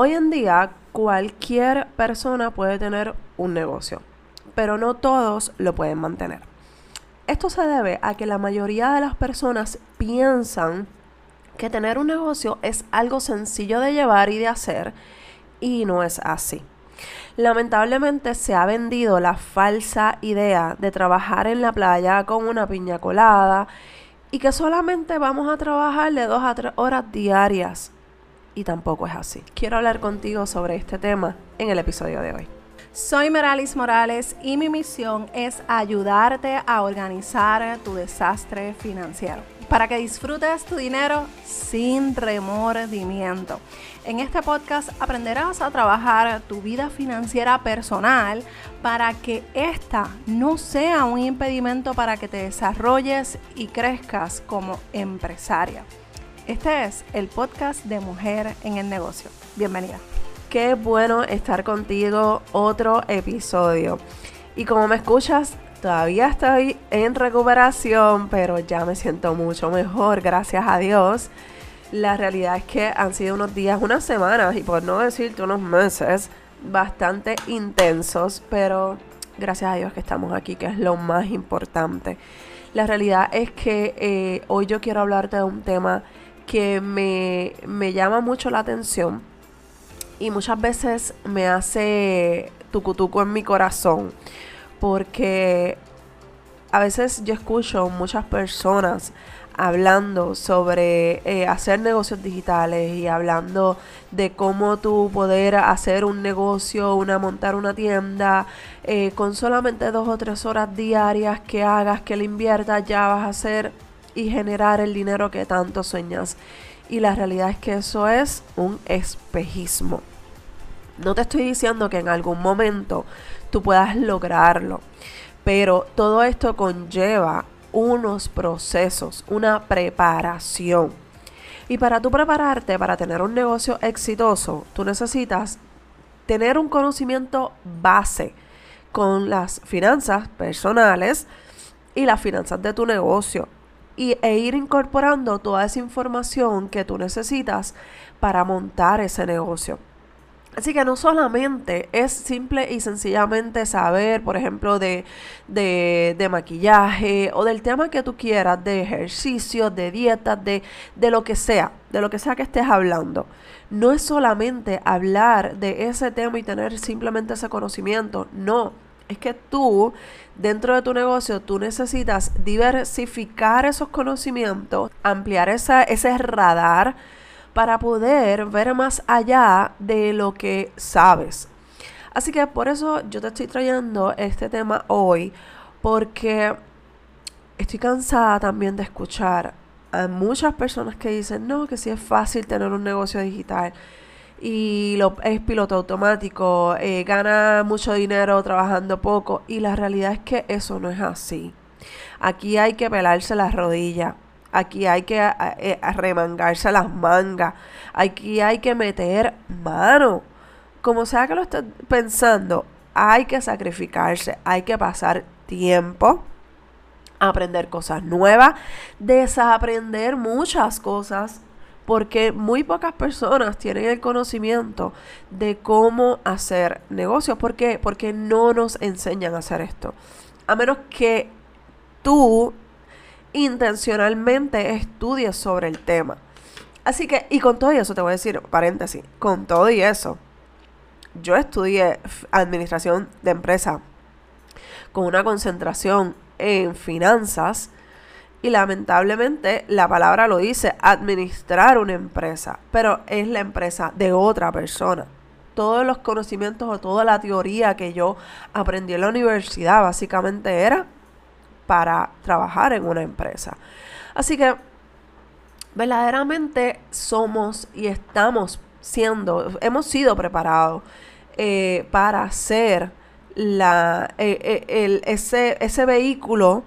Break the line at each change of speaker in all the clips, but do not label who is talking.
Hoy en día cualquier persona puede tener un negocio, pero no todos lo pueden mantener. Esto se debe a que la mayoría de las personas piensan que tener un negocio es algo sencillo de llevar y de hacer y no es así. Lamentablemente se ha vendido la falsa idea de trabajar en la playa con una piña colada y que solamente vamos a trabajar de dos a tres horas diarias. Y tampoco es así. Quiero hablar contigo sobre este tema en el episodio de hoy.
Soy Meralis Morales y mi misión es ayudarte a organizar tu desastre financiero para que disfrutes tu dinero sin remordimiento. En este podcast aprenderás a trabajar tu vida financiera personal para que esta no sea un impedimento para que te desarrolles y crezcas como empresaria. Este es el podcast de Mujer en el Negocio. Bienvenida.
Qué bueno estar contigo otro episodio. Y como me escuchas, Todavía estoy en recuperación, pero ya me siento mucho mejor, gracias a Dios. La realidad es que han sido unos días, unas semanas y por no decirte unos meses bastante intensos, pero gracias a Dios que estamos aquí, que es lo más importante. La realidad es que eh, hoy yo quiero hablarte de un tema que me, me llama mucho la atención y muchas veces me hace tucutuco en mi corazón porque a veces yo escucho muchas personas hablando sobre eh, hacer negocios digitales y hablando de cómo tú poder hacer un negocio, una montar una tienda eh, con solamente dos o tres horas diarias que hagas, que le inviertas, ya vas a hacer y generar el dinero que tanto sueñas. Y la realidad es que eso es un espejismo. No te estoy diciendo que en algún momento tú puedas lograrlo. Pero todo esto conlleva unos procesos, una preparación. Y para tú prepararte para tener un negocio exitoso, tú necesitas tener un conocimiento base con las finanzas personales y las finanzas de tu negocio y, e ir incorporando toda esa información que tú necesitas para montar ese negocio. Así que no solamente es simple y sencillamente saber, por ejemplo, de, de, maquillaje o del tema que tú quieras, de ejercicio, de dietas, de, de lo que sea, de lo que sea que estés hablando. No es solamente hablar de ese tema y tener simplemente ese conocimiento, no. Es que tú, dentro de tu negocio, tú necesitas diversificar esos conocimientos, ampliar esa, ese radar para poder ver más allá de lo que sabes. Así que por eso yo te estoy trayendo este tema hoy, porque estoy cansada también de escuchar a muchas personas que dicen, no, que sí es fácil tener un negocio digital y es piloto automático, eh, gana mucho dinero trabajando poco y la realidad es que eso no es así. Aquí hay que pelarse las rodillas Aquí hay que eh, arremangarse las mangas. Aquí hay que meter mano. Como sea que lo estés pensando, hay que sacrificarse, hay que pasar tiempo, aprender cosas nuevas, desaprender muchas cosas, porque muy pocas personas tienen el conocimiento de cómo hacer negocios. ¿Por qué? Porque no nos enseñan a hacer esto. A menos que tú intencionalmente estudies sobre el tema. Así que, y con todo eso te voy a decir, paréntesis, con todo y eso, yo estudié administración de empresa con una concentración en finanzas y lamentablemente la palabra lo dice, administrar una empresa, pero es la empresa de otra persona. Todos los conocimientos o toda la teoría que yo aprendí en la universidad básicamente era para trabajar en una empresa. Así que verdaderamente somos y estamos siendo, hemos sido preparados eh, para ser la, eh, eh, ese, ese vehículo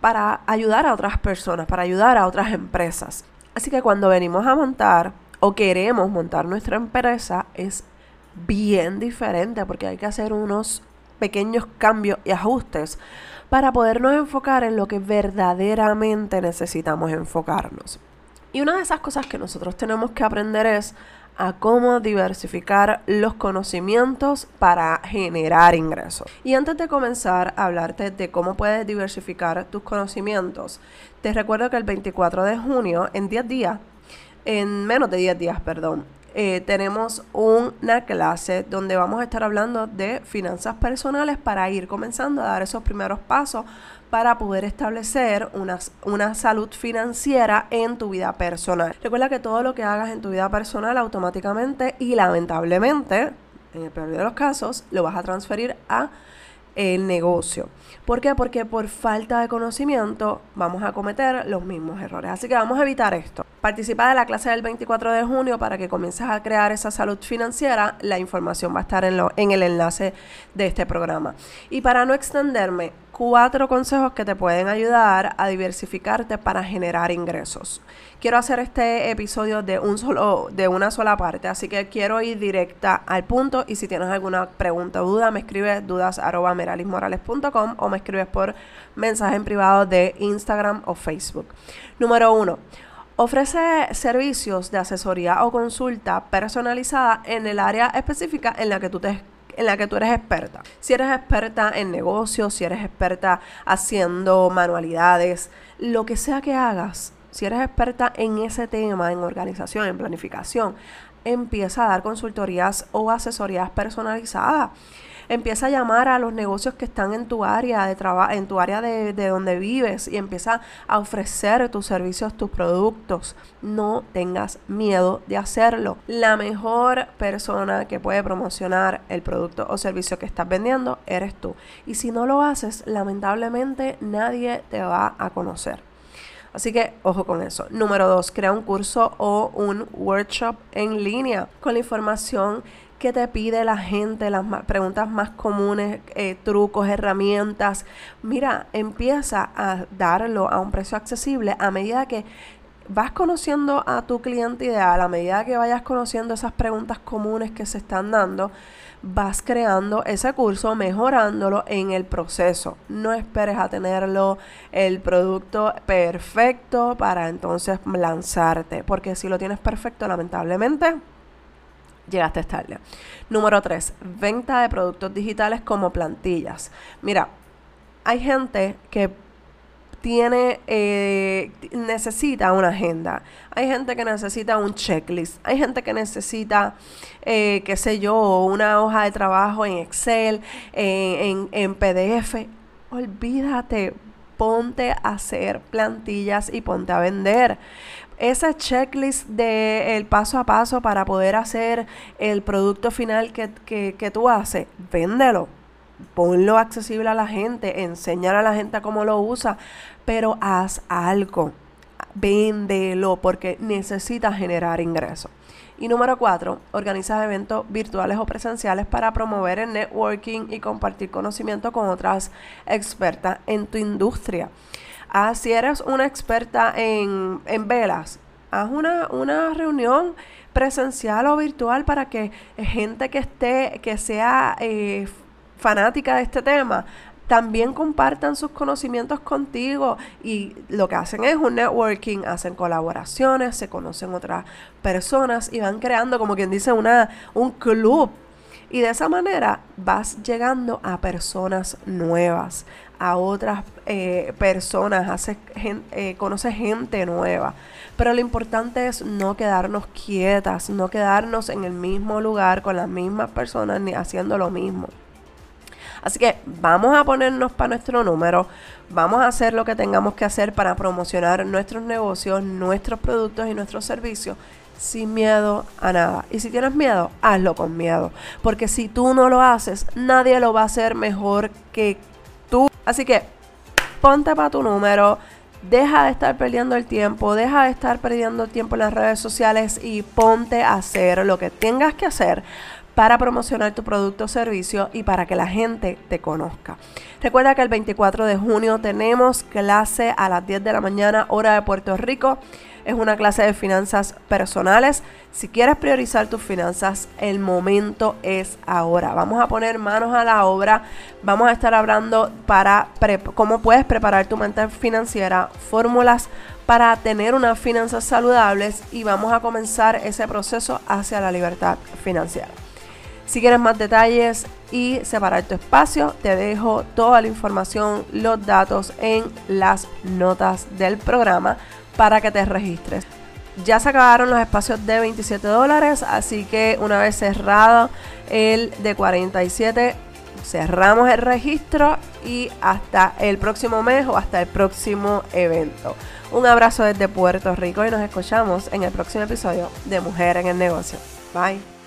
para ayudar a otras personas, para ayudar a otras empresas. Así que cuando venimos a montar o queremos montar nuestra empresa es bien diferente porque hay que hacer unos pequeños cambios y ajustes para podernos enfocar en lo que verdaderamente necesitamos enfocarnos. Y una de esas cosas que nosotros tenemos que aprender es a cómo diversificar los conocimientos para generar ingresos. Y antes de comenzar a hablarte de cómo puedes diversificar tus conocimientos, te recuerdo que el 24 de junio, en 10 días, en menos de 10 días, perdón, eh, tenemos una clase donde vamos a estar hablando de finanzas personales para ir comenzando a dar esos primeros pasos para poder establecer una, una salud financiera en tu vida personal. Recuerda que todo lo que hagas en tu vida personal automáticamente y lamentablemente, en el peor de los casos, lo vas a transferir a el negocio. ¿Por qué? Porque por falta de conocimiento vamos a cometer los mismos errores. Así que vamos a evitar esto. Participa de la clase del 24 de junio para que comiences a crear esa salud financiera. La información va a estar en, lo, en el enlace de este programa. Y para no extenderme, cuatro consejos que te pueden ayudar a diversificarte para generar ingresos. Quiero hacer este episodio de un solo de una sola parte, así que quiero ir directa al punto y si tienes alguna pregunta o duda me escribes dudas@meralismorales.com o me escribes por mensaje en privado de Instagram o Facebook. Número uno. Ofrece servicios de asesoría o consulta personalizada en el área específica en la que tú te en la que tú eres experta. Si eres experta en negocios, si eres experta haciendo manualidades, lo que sea que hagas, si eres experta en ese tema, en organización, en planificación, empieza a dar consultorías o asesorías personalizadas empieza a llamar a los negocios que están en tu área de trabajo, en tu área de, de donde vives y empieza a ofrecer tus servicios, tus productos. No tengas miedo de hacerlo. La mejor persona que puede promocionar el producto o servicio que estás vendiendo eres tú. Y si no lo haces, lamentablemente nadie te va a conocer. Así que ojo con eso. Número dos, crea un curso o un workshop en línea con la información que te pide la gente, las preguntas más comunes, eh, trucos, herramientas. Mira, empieza a darlo a un precio accesible a medida que vas conociendo a tu cliente ideal, a medida que vayas conociendo esas preguntas comunes que se están dando, vas creando ese curso, mejorándolo en el proceso. No esperes a tenerlo el producto perfecto para entonces lanzarte, porque si lo tienes perfecto, lamentablemente llegaste tarde. Número 3, venta de productos digitales como plantillas. Mira, hay gente que tiene, eh, necesita una agenda. Hay gente que necesita un checklist. Hay gente que necesita, eh, qué sé yo, una hoja de trabajo en Excel, en, en PDF. Olvídate, ponte a hacer plantillas y ponte a vender ese checklist de el paso a paso para poder hacer el producto final que, que, tú haces, véndelo. Ponlo accesible a la gente, enseñar a la gente cómo lo usa, pero haz algo. Véndelo porque necesitas generar ingresos. Y número cuatro, organiza eventos virtuales o presenciales para promover el networking y compartir conocimiento con otras expertas en tu industria. Ah, si eres una experta en, velas, haz una, una reunión presencial o virtual para que gente que esté, que sea eh, fanática de este tema, también compartan sus conocimientos contigo y lo que hacen es un networking, hacen colaboraciones, se conocen otras personas y van creando, como quien dice, una, un club. Y de esa manera vas llegando a personas nuevas, a otras eh, personas, hace, eh, conoce gente nueva. Pero lo importante es no quedarnos quietas, no quedarnos en el mismo lugar con las mismas personas ni haciendo lo mismo. Así que vamos a ponernos para nuestro número, vamos a hacer lo que tengamos que hacer para promocionar nuestros negocios, nuestros productos y nuestros servicios sin miedo a nada. Y si tienes miedo, hazlo con miedo. Porque si tú no lo haces, nadie lo va a hacer mejor que tú. Así que ponte para tu número. Deja de estar perdiendo el tiempo, deja de estar perdiendo tiempo en las redes sociales y ponte a hacer lo que tengas que hacer para promocionar tu producto o servicio y para que la gente te conozca. Recuerda que el 24 de junio tenemos clase a las 10 de la mañana, hora de Puerto Rico es una clase de finanzas personales. Si quieres priorizar tus finanzas, el momento es ahora. Vamos a poner manos a la obra. Vamos a estar hablando para cómo puedes preparar tu mente financiera, fórmulas para tener unas finanzas saludables y vamos a comenzar ese proceso hacia la libertad financiera. Si quieres más detalles y separar tu espacio, te dejo toda la información, los datos en las notas del programa para que te registres. Ya se acabaron los espacios de 27 dólares, así que una vez cerrado el de 47, cerramos el registro y hasta el próximo mes o hasta el próximo evento. Un abrazo desde Puerto Rico y nos escuchamos en el próximo episodio de Mujer en el Negocio. Bye.